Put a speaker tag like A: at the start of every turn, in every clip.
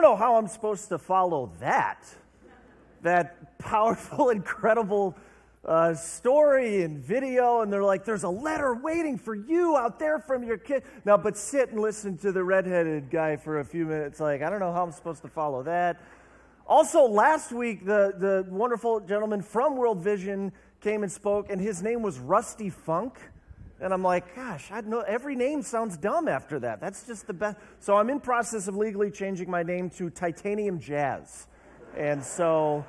A: don't know how I'm supposed to follow that. That powerful, incredible uh, story and video, and they're like, there's a letter waiting for you out there from your kid. Now, but sit and listen to the redheaded guy for a few minutes. Like, I don't know how I'm supposed to follow that. Also, last week, the, the wonderful gentleman from World Vision came and spoke, and his name was Rusty Funk. And I'm like, gosh, I know every name sounds dumb after that. That's just the best. So I'm in process of legally changing my name to Titanium Jazz. And so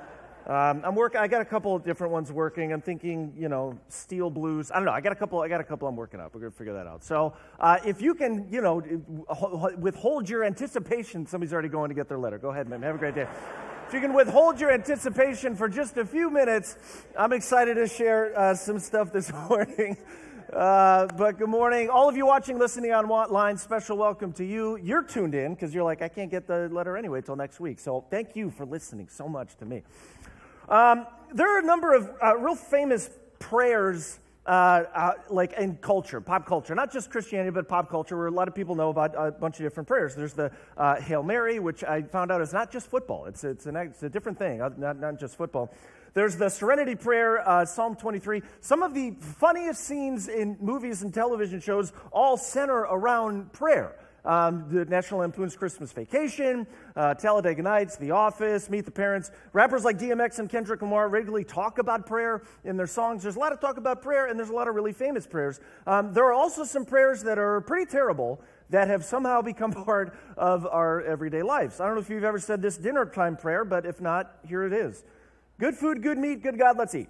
A: um, I'm working. I got a couple of different ones working. I'm thinking, you know, Steel Blues. I don't know. I got a couple. I got a couple. I'm working up. We're gonna figure that out. So uh, if you can, you know, withhold your anticipation. Somebody's already going to get their letter. Go ahead, man. Have a great day. If you can withhold your anticipation for just a few minutes, I'm excited to share uh, some stuff this morning. Uh, but good morning. All of you watching, listening on online, special welcome to you. You're tuned in because you're like, I can't get the letter anyway till next week. So thank you for listening so much to me. Um, there are a number of uh, real famous prayers. Uh, uh, like in culture, pop culture, not just Christianity, but pop culture, where a lot of people know about a bunch of different prayers. There's the uh, Hail Mary, which I found out is not just football, it's, it's, an, it's a different thing, not, not just football. There's the Serenity Prayer, uh, Psalm 23. Some of the funniest scenes in movies and television shows all center around prayer um, the National Lampoon's Christmas Vacation, uh, Talladega Nights, The Office, Meet the Parents. Rappers like DMX and Kendrick Lamar regularly talk about prayer in their songs. There's a lot of talk about prayer, and there's a lot of really famous prayers. Um, there are also some prayers that are pretty terrible that have somehow become part of our everyday lives. I don't know if you've ever said this dinner time prayer, but if not, here it is Good food, good meat, good God, let's eat.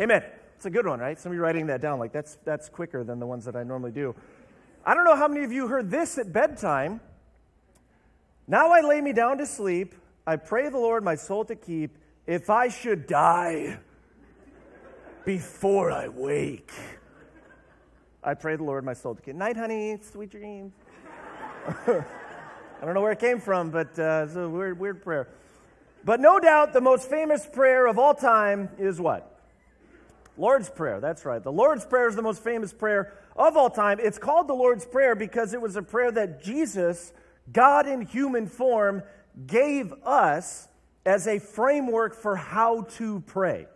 A: Amen. It's a good one, right? Somebody writing that down, like that's, that's quicker than the ones that I normally do. I don't know how many of you heard this at bedtime. Now I lay me down to sleep. I pray the Lord my soul to keep. If I should die before I wake, I pray the Lord my soul to keep. Night, honey. Sweet dreams. I don't know where it came from, but uh, it's a weird, weird prayer. But no doubt the most famous prayer of all time is what? Lord's Prayer. That's right. The Lord's Prayer is the most famous prayer of all time. It's called the Lord's Prayer because it was a prayer that Jesus, God in human form, gave us as a framework for how to pray.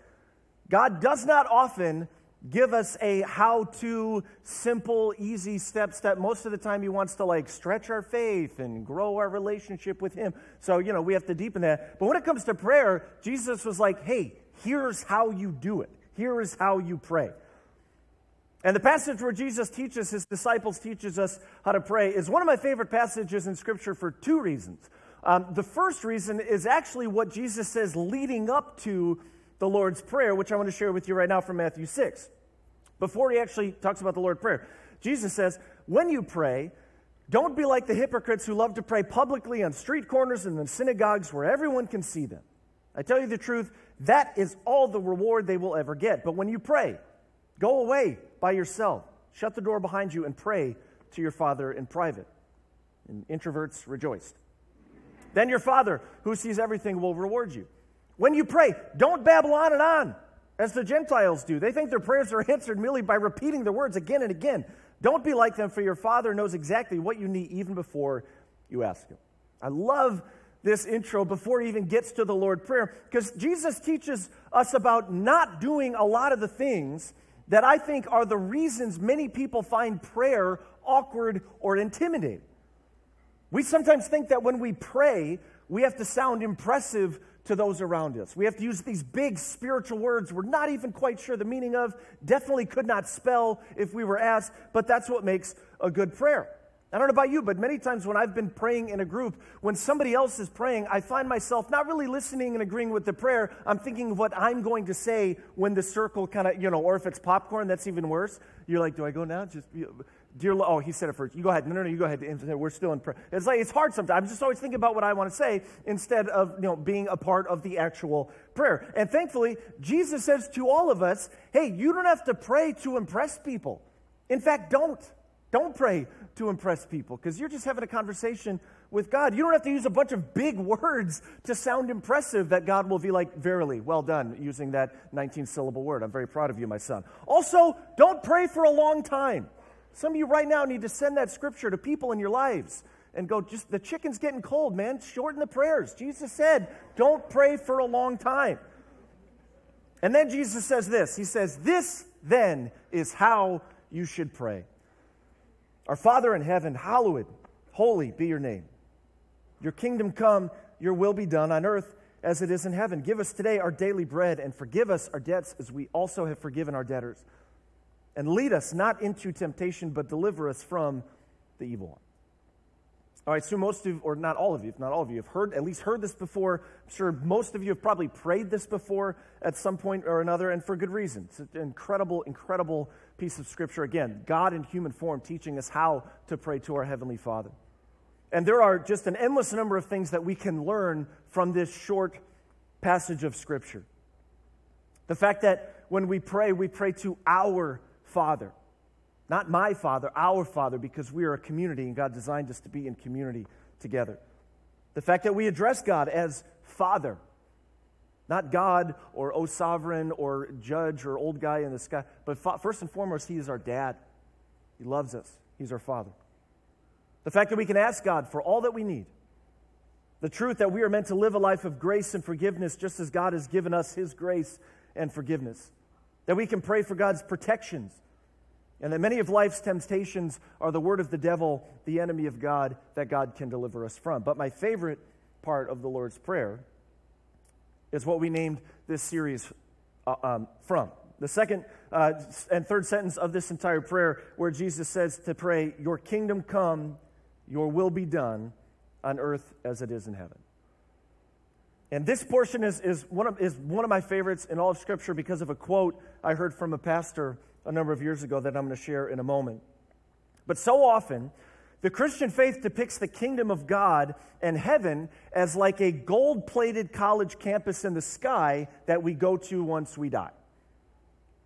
A: God does not often give us a how to simple easy step step most of the time he wants to like stretch our faith and grow our relationship with him. So you know we have to deepen that. But when it comes to prayer jesus was like hey here's how you do it. Here is how you pray. And the passage where Jesus teaches his disciples, teaches us how to pray, is one of my favorite passages in Scripture for two reasons. Um, the first reason is actually what Jesus says leading up to the Lord's Prayer, which I want to share with you right now from Matthew 6. Before he actually talks about the Lord's Prayer, Jesus says, When you pray, don't be like the hypocrites who love to pray publicly on street corners and in synagogues where everyone can see them. I tell you the truth, that is all the reward they will ever get. But when you pray, go away by yourself. Shut the door behind you and pray to your Father in private. And introverts rejoiced. Then your Father, who sees everything, will reward you. When you pray, don't babble on and on as the Gentiles do. They think their prayers are answered merely by repeating the words again and again. Don't be like them, for your Father knows exactly what you need even before you ask Him. I love this intro before he even gets to the Lord prayer because Jesus teaches us about not doing a lot of the things that I think are the reasons many people find prayer awkward or intimidating. We sometimes think that when we pray, we have to sound impressive to those around us. We have to use these big spiritual words we're not even quite sure the meaning of, definitely could not spell if we were asked, but that's what makes a good prayer. I don't know about you, but many times when I've been praying in a group, when somebody else is praying, I find myself not really listening and agreeing with the prayer. I'm thinking of what I'm going to say when the circle kind of, you know, or if it's popcorn, that's even worse. You're like, do I go now? Just, dear, Lord, oh, he said it first. You go ahead. No, no, no, you go ahead. We're still in prayer. It's like, it's hard sometimes. I'm just always thinking about what I want to say instead of, you know, being a part of the actual prayer. And thankfully, Jesus says to all of us, hey, you don't have to pray to impress people. In fact, don't. Don't pray to impress people because you're just having a conversation with God. You don't have to use a bunch of big words to sound impressive that God will be like, verily, well done, using that 19 syllable word. I'm very proud of you, my son. Also, don't pray for a long time. Some of you right now need to send that scripture to people in your lives and go, just the chicken's getting cold, man. Shorten the prayers. Jesus said, don't pray for a long time. And then Jesus says this He says, This then is how you should pray. Our Father in heaven, hallowed, holy be your name. Your kingdom come, your will be done on earth as it is in heaven. Give us today our daily bread and forgive us our debts as we also have forgiven our debtors. And lead us not into temptation, but deliver us from the evil one. All right, so most of, or not all of you, if not all of you, have heard, at least heard this before. I'm sure most of you have probably prayed this before at some point or another, and for good reason. It's an incredible, incredible piece of scripture. Again, God in human form teaching us how to pray to our Heavenly Father. And there are just an endless number of things that we can learn from this short passage of Scripture. The fact that when we pray, we pray to our Father. Not my Father, our Father, because we are a community and God designed us to be in community together. The fact that we address God as Father, not God or O Sovereign or Judge or Old Guy in the sky, but first and foremost, He is our dad. He loves us, He's our Father. The fact that we can ask God for all that we need. The truth that we are meant to live a life of grace and forgiveness just as God has given us His grace and forgiveness. That we can pray for God's protections. And that many of life's temptations are the word of the devil, the enemy of God, that God can deliver us from. But my favorite part of the Lord's Prayer is what we named this series uh, um, from. The second uh, and third sentence of this entire prayer, where Jesus says to pray, Your kingdom come, your will be done on earth as it is in heaven. And this portion is, is, one of, is one of my favorites in all of Scripture because of a quote I heard from a pastor a number of years ago that I'm going to share in a moment. But so often, the Christian faith depicts the kingdom of God and heaven as like a gold plated college campus in the sky that we go to once we die.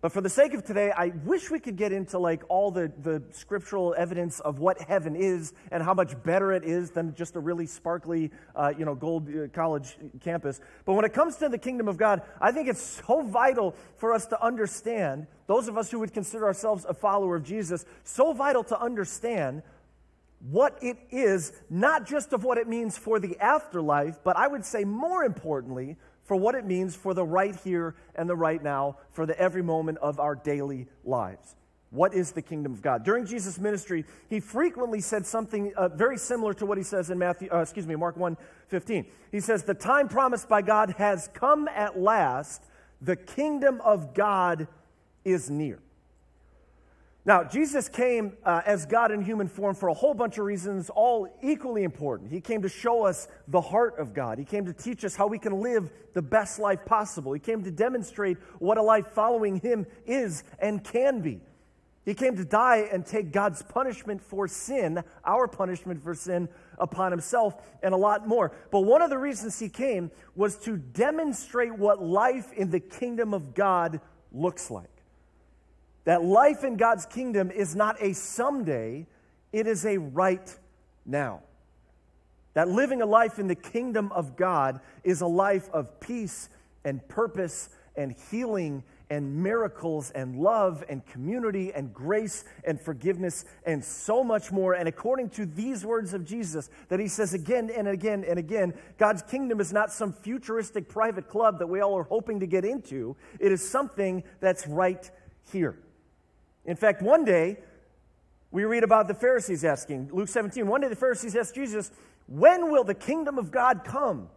A: But for the sake of today, I wish we could get into like all the, the scriptural evidence of what heaven is and how much better it is than just a really sparkly, uh, you know, gold uh, college campus. But when it comes to the kingdom of God, I think it's so vital for us to understand, those of us who would consider ourselves a follower of Jesus, so vital to understand what it is, not just of what it means for the afterlife, but I would say more importantly, for what it means for the right here and the right now, for the every moment of our daily lives. What is the kingdom of God? During Jesus' ministry, he frequently said something uh, very similar to what he says in Matthew, uh, excuse me, Mark 1 15. He says, The time promised by God has come at last. The kingdom of God is near. Now, Jesus came uh, as God in human form for a whole bunch of reasons, all equally important. He came to show us the heart of God. He came to teach us how we can live the best life possible. He came to demonstrate what a life following Him is and can be. He came to die and take God's punishment for sin, our punishment for sin, upon Himself, and a lot more. But one of the reasons He came was to demonstrate what life in the kingdom of God looks like. That life in God's kingdom is not a someday, it is a right now. That living a life in the kingdom of God is a life of peace and purpose and healing and miracles and love and community and grace and forgiveness and so much more. And according to these words of Jesus, that he says again and again and again, God's kingdom is not some futuristic private club that we all are hoping to get into, it is something that's right here. In fact, one day, we read about the Pharisees asking, Luke 17, one day the Pharisees asked Jesus, When will the kingdom of God come?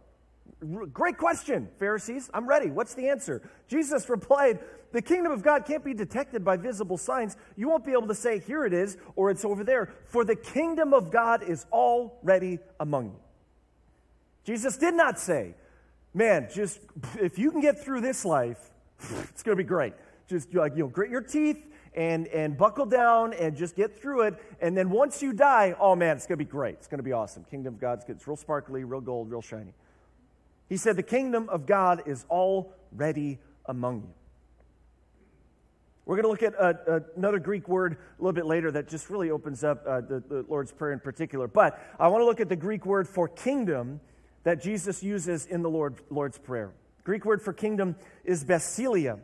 A: Great question, Pharisees. I'm ready. What's the answer? Jesus replied, The kingdom of God can't be detected by visible signs. You won't be able to say, Here it is, or it's over there, for the kingdom of God is already among you. Jesus did not say, Man, just if you can get through this life, it's going to be great. Just like, you know, grit your teeth and, and buckle down and just get through it. And then once you die, oh man, it's going to be great. It's going to be awesome. Kingdom of God's good. It's real sparkly, real gold, real shiny. He said, The kingdom of God is already among you. We're going to look at uh, another Greek word a little bit later that just really opens up uh, the, the Lord's Prayer in particular. But I want to look at the Greek word for kingdom that Jesus uses in the Lord, Lord's Prayer. Greek word for kingdom is basileia.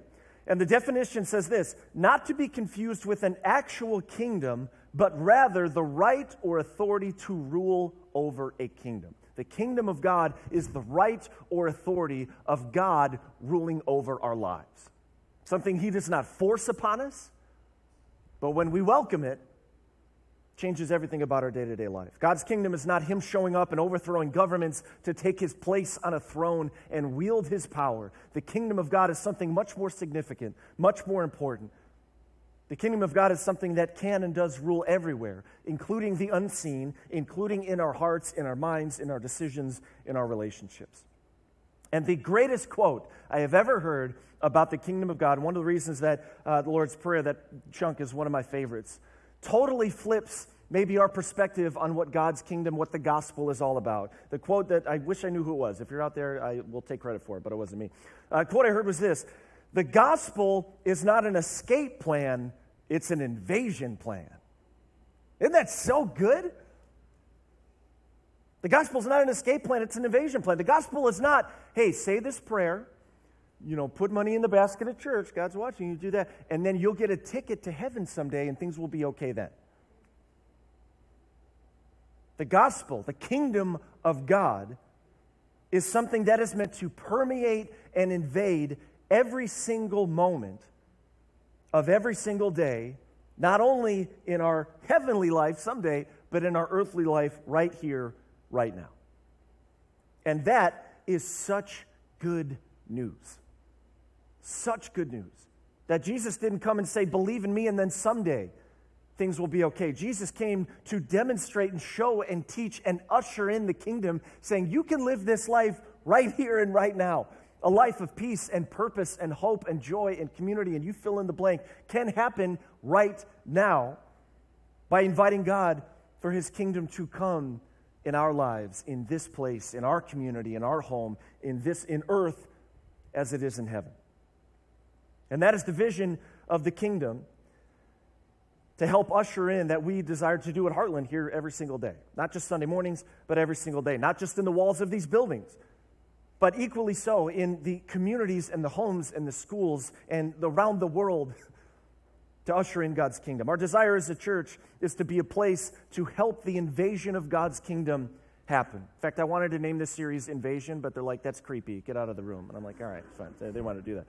A: And the definition says this not to be confused with an actual kingdom, but rather the right or authority to rule over a kingdom. The kingdom of God is the right or authority of God ruling over our lives. Something He does not force upon us, but when we welcome it, changes everything about our day to day life. God's kingdom is not Him showing up and overthrowing governments to take His place on a throne and wield His power. The kingdom of God is something much more significant, much more important. The kingdom of God is something that can and does rule everywhere, including the unseen, including in our hearts, in our minds, in our decisions, in our relationships. And the greatest quote I have ever heard about the kingdom of God, one of the reasons that uh, the Lord's Prayer, that chunk is one of my favorites, totally flips maybe our perspective on what God's kingdom, what the gospel is all about. The quote that I wish I knew who it was. If you're out there, I will take credit for it, but it wasn't me. Uh, quote I heard was this The gospel is not an escape plan, it's an invasion plan. Isn't that so good? The gospel is not an escape plan, it's an invasion plan. The gospel is not, hey, say this prayer, you know, put money in the basket at church, God's watching you do that, and then you'll get a ticket to heaven someday and things will be okay then. The gospel, the kingdom of God, is something that is meant to permeate and invade every single moment of every single day, not only in our heavenly life someday, but in our earthly life right here, right now. And that is such good news. Such good news. That Jesus didn't come and say, Believe in me, and then someday things will be okay. Jesus came to demonstrate and show and teach and usher in the kingdom, saying, You can live this life right here and right now. A life of peace and purpose and hope and joy and community, and you fill in the blank, can happen right now by inviting God for his kingdom to come in our lives, in this place, in our community, in our home, in this in earth as it is in heaven. And that is the vision of the kingdom to help usher in that we desire to do at Heartland here every single day. Not just Sunday mornings, but every single day. Not just in the walls of these buildings, but equally so in the communities and the homes and the schools and around the world to usher in God's kingdom. Our desire as a church is to be a place to help the invasion of God's kingdom happen. In fact, I wanted to name this series Invasion, but they're like, that's creepy. Get out of the room. And I'm like, all right, fine. They want to do that.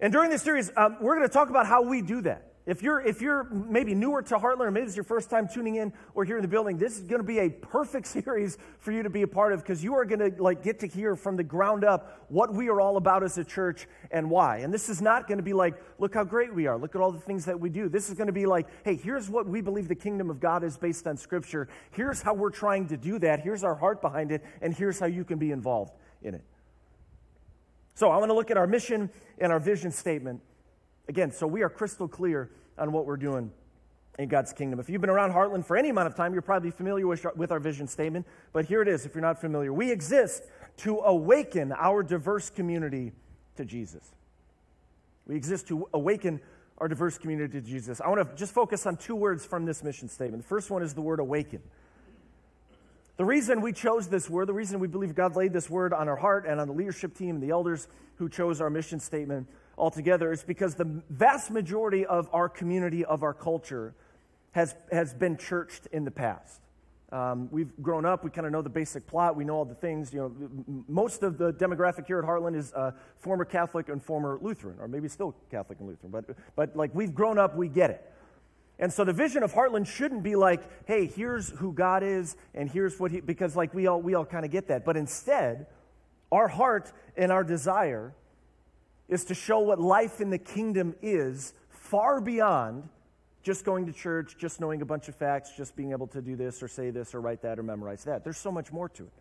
A: And during this series, um, we're going to talk about how we do that. If you're, if you're maybe newer to Heartland, maybe it's your first time tuning in or here in the building, this is going to be a perfect series for you to be a part of because you are going to like get to hear from the ground up what we are all about as a church and why. And this is not going to be like, look how great we are, look at all the things that we do. This is going to be like, hey, here's what we believe the kingdom of God is based on Scripture. Here's how we're trying to do that. Here's our heart behind it, and here's how you can be involved in it. So I want to look at our mission and our vision statement again. So we are crystal clear on what we're doing in God's kingdom. If you've been around Heartland for any amount of time, you're probably familiar with, our vision statement, but here it is if you're not familiar. We exist to awaken our diverse community to Jesus. We exist to awaken our diverse community to Jesus. I want to just focus on two words from this mission statement. The first one is the word awaken. The reason we chose this word, the reason we believe God laid this word on our heart and on the leadership team and the elders who chose our mission statement altogether is because the vast majority of our community, of our culture, has, has been churched in the past. Um, we've grown up, we kind of know the basic plot, we know all the things. You know, most of the demographic here at Heartland is uh, former Catholic and former Lutheran, or maybe still Catholic and Lutheran, but, but like we've grown up, we get it. And so the vision of Heartland shouldn't be like, hey, here's who God is, and here's what he, because like we all, we all kind of get that. But instead, our heart and our desire is to show what life in the kingdom is far beyond just going to church, just knowing a bunch of facts, just being able to do this or say this or write that or memorize that. There's so much more to it.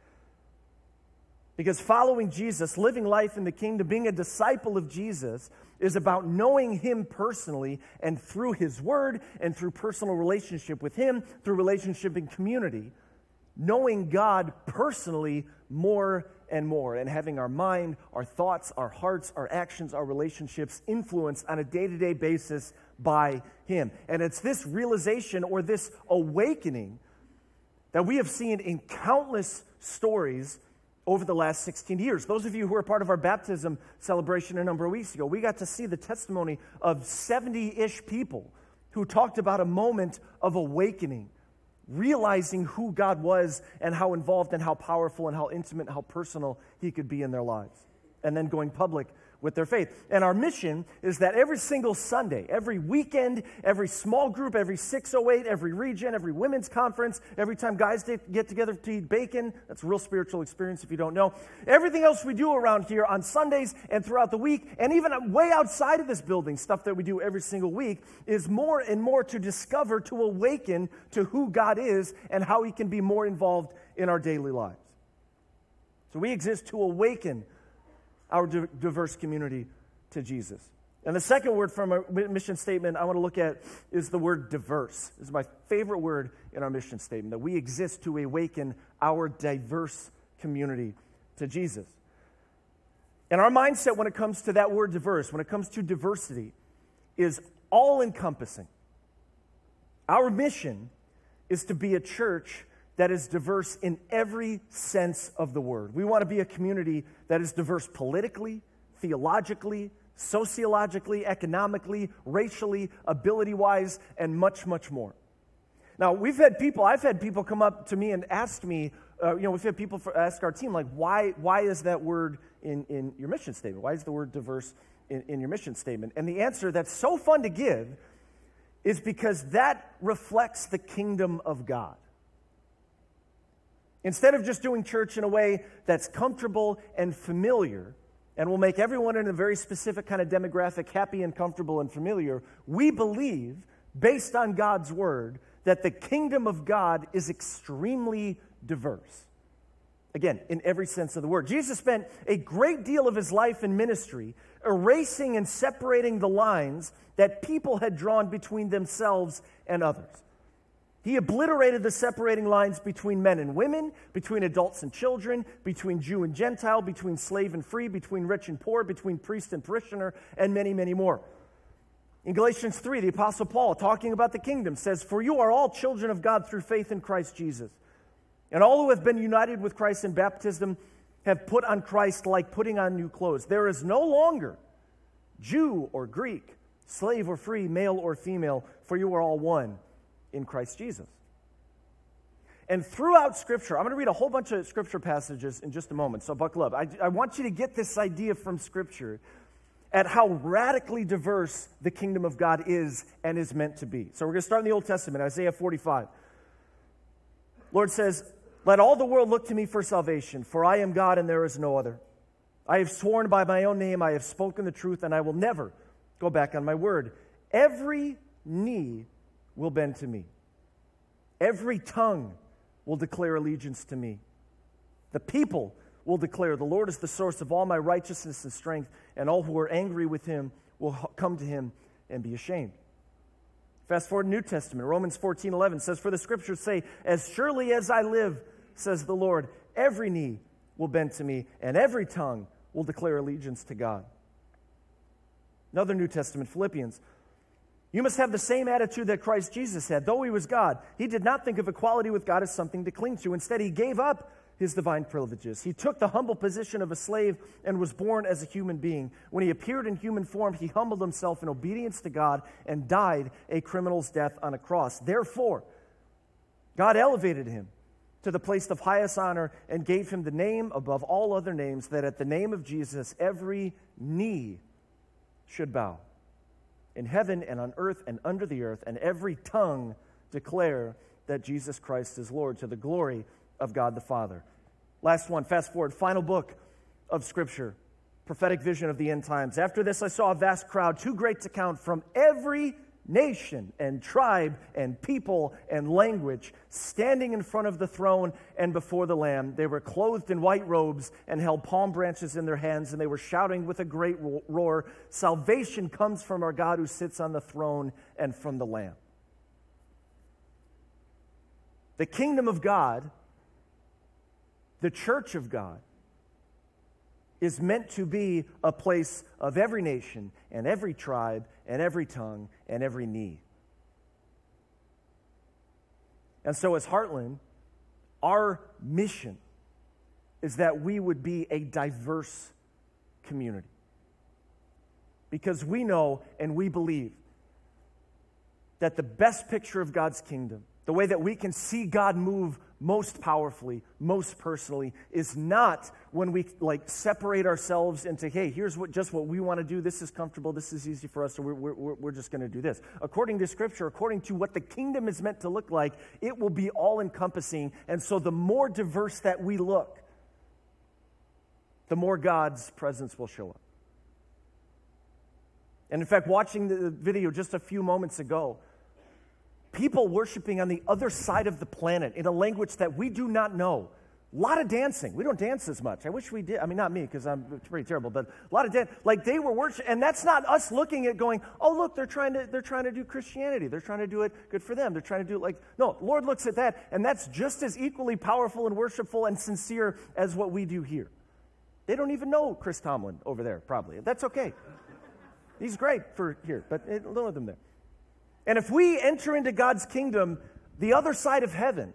A: Because following Jesus, living life in the kingdom, being a disciple of Jesus, is about knowing Him personally and through His Word and through personal relationship with Him, through relationship in community, knowing God personally more and more, and having our mind, our thoughts, our hearts, our actions, our relationships influenced on a day to day basis by Him. And it's this realization or this awakening that we have seen in countless stories over the last 16 years. Those of you who were part of our baptism celebration a number of weeks ago, we got to see the testimony of 70 ish people who talked about a moment of awakening realizing who God was and how involved and how powerful and how intimate and how personal He could be in their lives. And then going public with their faith. And our mission is that every single Sunday, every weekend, every small group, every 608, every region, every women's conference, every time guys get together to eat bacon, that's a real spiritual experience if you don't know. Everything else we do around here on Sundays and throughout the week, and even way outside of this building, stuff that we do every single week, is more and more to discover, to awaken to who God is and how He can be more involved in our daily lives. So we exist to awaken our diverse community to Jesus. And the second word from our mission statement I want to look at is the word diverse. This is my favorite word in our mission statement that we exist to awaken our diverse community to Jesus. And our mindset when it comes to that word diverse, when it comes to diversity, is all encompassing. Our mission is to be a church that is diverse in every sense of the word. We want to be a community that is diverse politically, theologically, sociologically, economically, racially, ability wise, and much, much more. Now, we've had people, I've had people come up to me and ask me, uh, you know, we've had people for, ask our team, like, why, why is that word in, in your mission statement? Why is the word diverse in, in your mission statement? And the answer that's so fun to give is because that reflects the kingdom of God. Instead of just doing church in a way that's comfortable and familiar, and will make everyone in a very specific kind of demographic happy and comfortable and familiar, we believe, based on God's word, that the kingdom of God is extremely diverse. Again, in every sense of the word. Jesus spent a great deal of his life in ministry erasing and separating the lines that people had drawn between themselves and others. He obliterated the separating lines between men and women, between adults and children, between Jew and Gentile, between slave and free, between rich and poor, between priest and parishioner, and many, many more. In Galatians 3, the Apostle Paul, talking about the kingdom, says, For you are all children of God through faith in Christ Jesus. And all who have been united with Christ in baptism have put on Christ like putting on new clothes. There is no longer Jew or Greek, slave or free, male or female, for you are all one in Christ Jesus. And throughout Scripture, I'm going to read a whole bunch of Scripture passages in just a moment, so buckle up. I, I want you to get this idea from Scripture at how radically diverse the kingdom of God is and is meant to be. So we're going to start in the Old Testament, Isaiah 45. Lord says, Let all the world look to me for salvation, for I am God and there is no other. I have sworn by my own name, I have spoken the truth, and I will never go back on my word. Every knee will bend to me. Every tongue will declare allegiance to me. The people will declare, The Lord is the source of all my righteousness and strength, and all who are angry with him will come to him and be ashamed. Fast forward to New Testament. Romans 14 11 says, For the scriptures say, As surely as I live, says the Lord, every knee will bend to me, and every tongue will declare allegiance to God. Another New Testament, Philippians you must have the same attitude that Christ Jesus had. Though he was God, he did not think of equality with God as something to cling to. Instead, he gave up his divine privileges. He took the humble position of a slave and was born as a human being. When he appeared in human form, he humbled himself in obedience to God and died a criminal's death on a cross. Therefore, God elevated him to the place of highest honor and gave him the name above all other names, that at the name of Jesus every knee should bow in heaven and on earth and under the earth, and every tongue declare that Jesus Christ is Lord to the glory of God the Father. Last one, fast forward, final book of Scripture, prophetic vision of the end times. After this, I saw a vast crowd, too great to count, from every nation and tribe and people and language standing in front of the throne and before the Lamb. They were clothed in white robes and held palm branches in their hands, and they were shouting with a great roar Salvation comes from our God who sits on the throne and from the Lamb. The kingdom of God, the church of God, is meant to be a place of every nation and every tribe and every tongue and every knee. And so, as Heartland, our mission is that we would be a diverse community. Because we know and we believe that the best picture of God's kingdom the way that we can see God move most powerfully, most personally, is not when we like separate ourselves into, hey, here's what just what we want to do. This is comfortable. This is easy for us. So we're, we're, we're just going to do this. According to Scripture, according to what the kingdom is meant to look like, it will be all encompassing. And so the more diverse that we look, the more God's presence will show up. And in fact, watching the video just a few moments ago, people worshiping on the other side of the planet in a language that we do not know. A lot of dancing. We don't dance as much. I wish we did. I mean, not me, because I'm pretty terrible, but a lot of dance. Like they were worshiping, and that's not us looking at going, oh, look, they're trying to they're trying to do Christianity. They're trying to do it good for them. They're trying to do it like no, Lord looks at that, and that's just as equally powerful and worshipful and sincere as what we do here. They don't even know Chris Tomlin over there, probably. That's okay. He's great for here, but don't let them there. And if we enter into God's kingdom, the other side of heaven,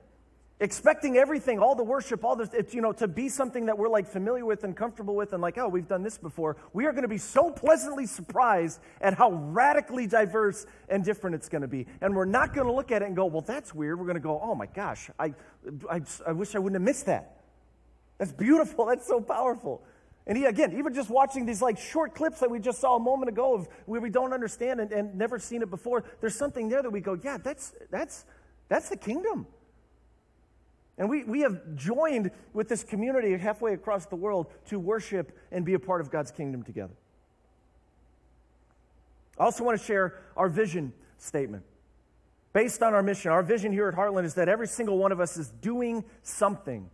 A: expecting everything, all the worship, all this, you know, to be something that we're like familiar with and comfortable with and like, oh, we've done this before, we are going to be so pleasantly surprised at how radically diverse and different it's going to be. And we're not going to look at it and go, well, that's weird. We're going to go, oh my gosh, I, I, I wish I wouldn't have missed that. That's beautiful. That's so powerful. And he, again, even just watching these like short clips that we just saw a moment ago of where we don't understand and, and never seen it before, there's something there that we go, yeah, that's, that's, that's the kingdom. And we, we have joined with this community halfway across the world to worship and be a part of God's kingdom together. I also want to share our vision statement. Based on our mission, our vision here at Heartland is that every single one of us is doing something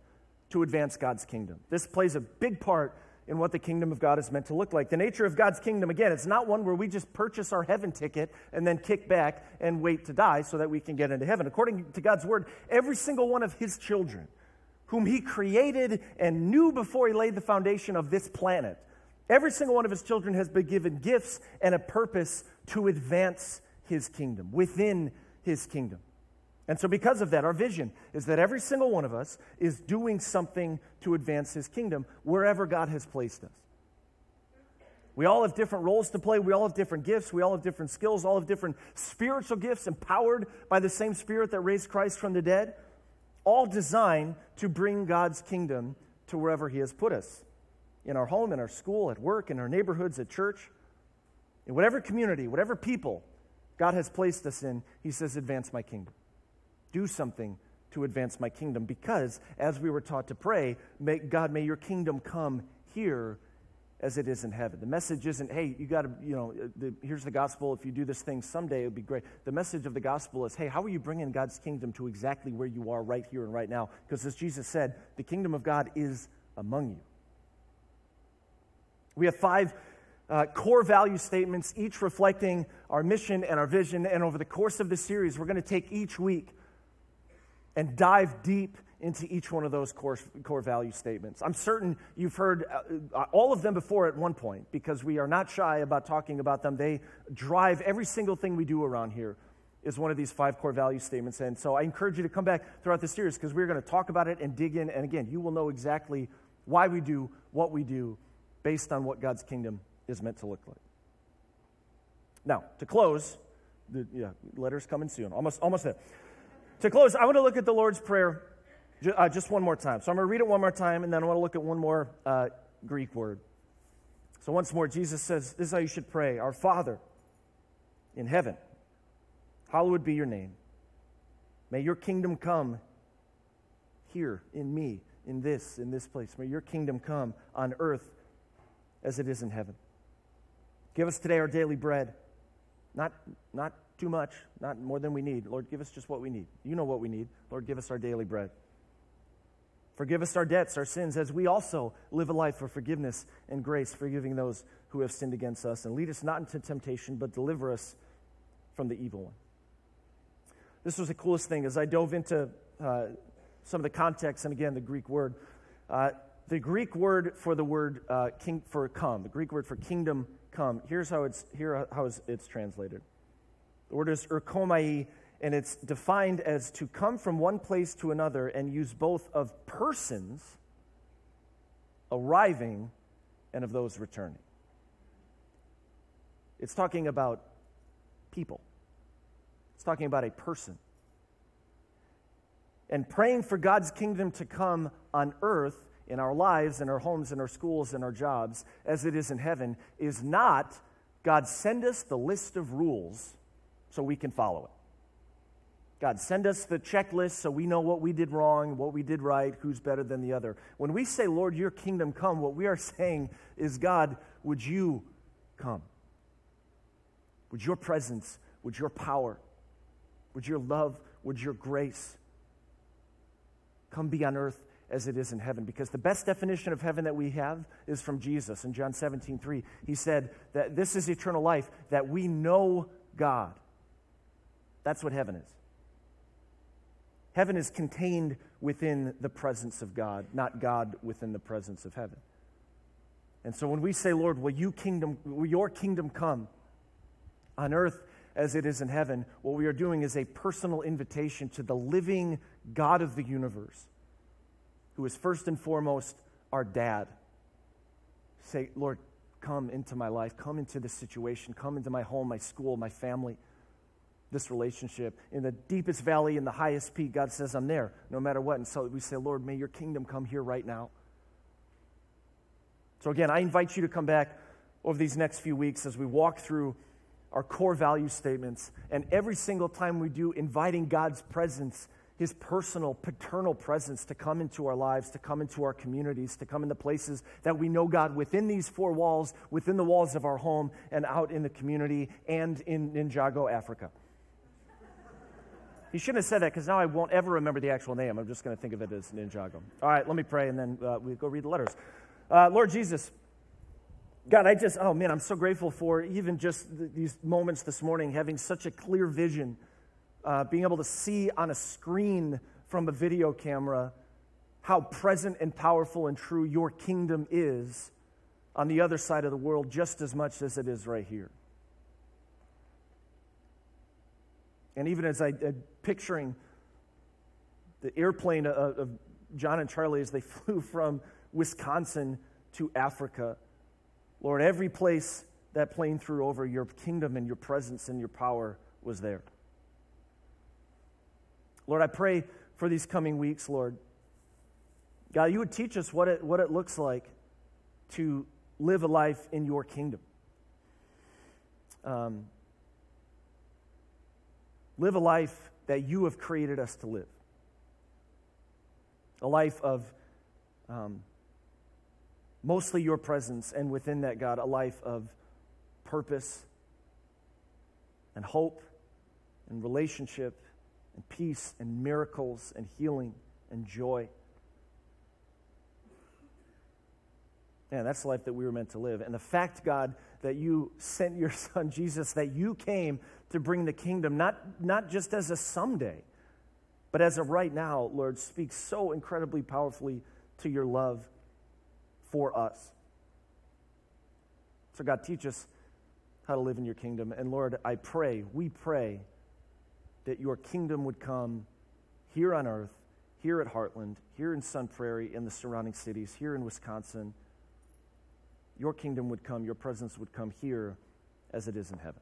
A: to advance God's kingdom. This plays a big part in what the kingdom of God is meant to look like. The nature of God's kingdom, again, it's not one where we just purchase our heaven ticket and then kick back and wait to die so that we can get into heaven. According to God's word, every single one of his children, whom he created and knew before he laid the foundation of this planet, every single one of his children has been given gifts and a purpose to advance his kingdom, within his kingdom. And so, because of that, our vision is that every single one of us is doing something to advance his kingdom wherever God has placed us. We all have different roles to play. We all have different gifts. We all have different skills, all have different spiritual gifts empowered by the same spirit that raised Christ from the dead, all designed to bring God's kingdom to wherever he has put us in our home, in our school, at work, in our neighborhoods, at church, in whatever community, whatever people God has placed us in, he says, advance my kingdom do something to advance my kingdom. Because as we were taught to pray may, god may your kingdom come here as it is in heaven. The message isn't hey you got to you know the, here's the gospel. If you do this thing someday it would be great. The message of the gospel is hey how are you bringing god's kingdom to exactly where you are right here and right now? Because as jesus said the kingdom of god is among you. We have five uh, core value statements, each reflecting our mission and our vision. And over the course of the series, we're going to take each week and dive deep into each one of those core, core value statements. I'm certain you've heard uh, uh, all of them before at one point because we are not shy about talking about them. They drive every single thing we do around here is one of these five core value statements. And so I encourage you to come back throughout the series because we're going to talk about it and dig in. And again, you will know exactly why we do what we do based on what God's kingdom is meant to look like. Now, to close, the yeah, letters coming soon. Almost, almost there. To close, I want to look at the Lord's Prayer uh, just one more time. So I'm going to read it one more time, and then I want to look at one more uh, Greek word. So once more, Jesus says, This is how you should pray Our Father in heaven, hallowed be your name. May your kingdom come here in me, in this, in this place. May your kingdom come on earth as it is in heaven. Give us today our daily bread. Not, not too much, not more than we need. Lord, give us just what we need. You know what we need. Lord, give us our daily bread. Forgive us our debts, our sins, as we also live a life of forgiveness and grace, forgiving those who have sinned against us. And lead us not into temptation, but deliver us from the evil one. This was the coolest thing as I dove into uh, some of the context, and again, the Greek word. Uh, the Greek word for the word uh, king, for come, the Greek word for kingdom come, here's how it's, here how it's translated. The word is erchomai, and it's defined as to come from one place to another and use both of persons arriving and of those returning. It's talking about people, it's talking about a person. and praying for God's kingdom to come on earth in our lives, in our homes, in our schools, in our jobs, as it is in heaven, is not God send us the list of rules so we can follow it. God, send us the checklist so we know what we did wrong, what we did right, who's better than the other. When we say, Lord, your kingdom come, what we are saying is, God, would you come? Would your presence, would your power, would your love, would your grace come be on earth as it is in heaven. Because the best definition of heaven that we have is from Jesus. In John 17, 3, he said that this is eternal life, that we know God. That's what heaven is. Heaven is contained within the presence of God, not God within the presence of heaven. And so when we say, Lord, will, you kingdom, will your kingdom come on earth as it is in heaven, what we are doing is a personal invitation to the living God of the universe who is first and foremost our dad. Say, Lord, come into my life, come into this situation, come into my home, my school, my family, this relationship. In the deepest valley, in the highest peak, God says, I'm there no matter what. And so we say, Lord, may your kingdom come here right now. So again, I invite you to come back over these next few weeks as we walk through our core value statements. And every single time we do, inviting God's presence his personal, paternal presence to come into our lives, to come into our communities, to come into places that we know God within these four walls, within the walls of our home, and out in the community and in Ninjago, Africa. He shouldn't have said that because now I won't ever remember the actual name. I'm just going to think of it as Ninjago. All right, let me pray and then uh, we go read the letters. Uh, Lord Jesus, God, I just, oh man, I'm so grateful for even just th- these moments this morning, having such a clear vision uh, being able to see on a screen from a video camera how present and powerful and true your kingdom is on the other side of the world just as much as it is right here. And even as I, am picturing the airplane of, of John and Charlie as they flew from Wisconsin to Africa, Lord, every place that plane flew over, your kingdom and your presence and your power was there. Lord, I pray for these coming weeks, Lord. God, you would teach us what it, what it looks like to live a life in your kingdom. Um, live a life that you have created us to live. A life of um, mostly your presence, and within that, God, a life of purpose and hope and relationship and peace and miracles and healing and joy. Man, that's the life that we were meant to live. And the fact, God, that you sent your son Jesus, that you came to bring the kingdom, not, not just as a someday, but as a right now, Lord, speaks so incredibly powerfully to your love for us. So, God, teach us how to live in your kingdom. And Lord, I pray, we pray that your kingdom would come here on earth, here at Heartland, here in Sun Prairie, in the surrounding cities, here in Wisconsin. Your kingdom would come, your presence would come here as it is in heaven.